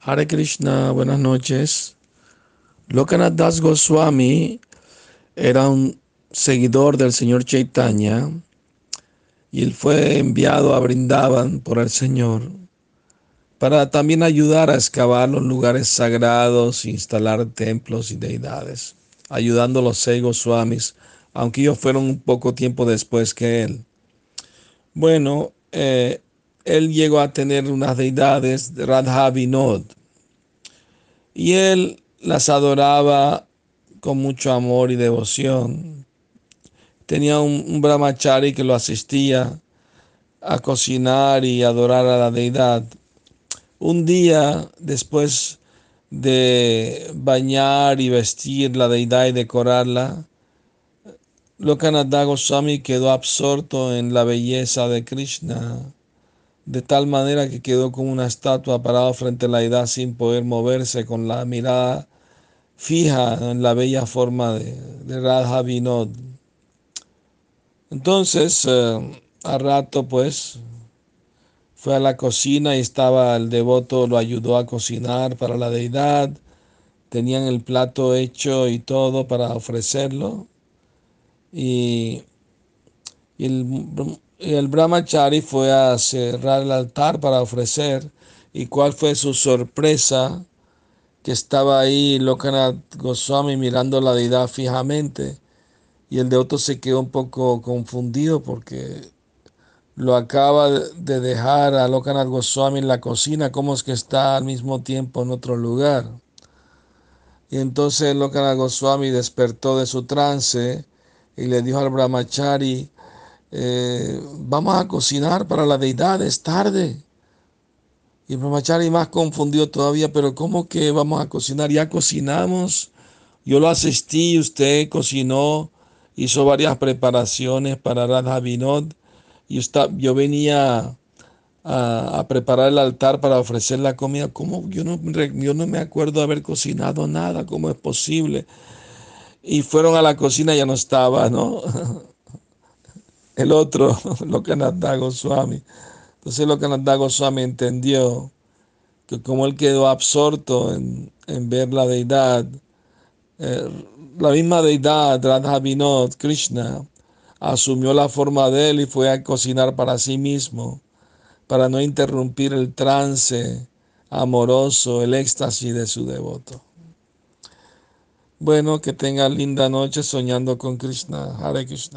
Hare Krishna, buenas noches. Lokanath Das Goswami era un seguidor del señor Chaitanya y él fue enviado a Brindavan por el Señor para también ayudar a excavar los lugares sagrados, instalar templos y deidades, ayudando a los seis Goswamis, aunque ellos fueron un poco tiempo después que él. Bueno, eh, él llegó a tener unas deidades, Radha Vinod, y él las adoraba con mucho amor y devoción. Tenía un, un brahmachari que lo asistía a cocinar y adorar a la deidad. Un día, después de bañar y vestir la deidad y decorarla, Lokananda Goswami quedó absorto en la belleza de Krishna, de tal manera que quedó como una estatua parada frente a la deidad sin poder moverse, con la mirada fija en la bella forma de, de Radha Vinod. Entonces, eh, a rato, pues, fue a la cocina y estaba el devoto, lo ayudó a cocinar para la deidad. Tenían el plato hecho y todo para ofrecerlo. Y, y el, el brahmachari fue a cerrar el altar para ofrecer. ¿Y cuál fue su sorpresa? Que estaba ahí Lokanath Goswami mirando la deidad fijamente. Y el devoto se quedó un poco confundido porque lo acaba de dejar a Lokanath Goswami en la cocina, ¿cómo es que está al mismo tiempo en otro lugar? Y entonces Lokanath Goswami despertó de su trance y le dijo al brahmachari, eh, vamos a cocinar para la deidad, es tarde. Y brahmachari más confundido todavía, pero ¿cómo que vamos a cocinar? Ya cocinamos, yo lo asistí, usted cocinó, hizo varias preparaciones para Radha Vinod y yo venía a, preparar el altar para ofrecer la comida. ¿Cómo? Yo no, yo no me acuerdo de haber cocinado nada, ¿cómo es posible? Y fueron a la cocina, ya no estaba, ¿no? El otro, lo que Goswami. Entonces lo que Goswami entendió que como él quedó absorto en, en ver la deidad, eh, la misma deidad, Radha Vinod, Krishna, asumió la forma de él y fue a cocinar para sí mismo, para no interrumpir el trance amoroso, el éxtasis de su devoto. Bueno, que tenga linda noche soñando con Krishna. Hare Krishna.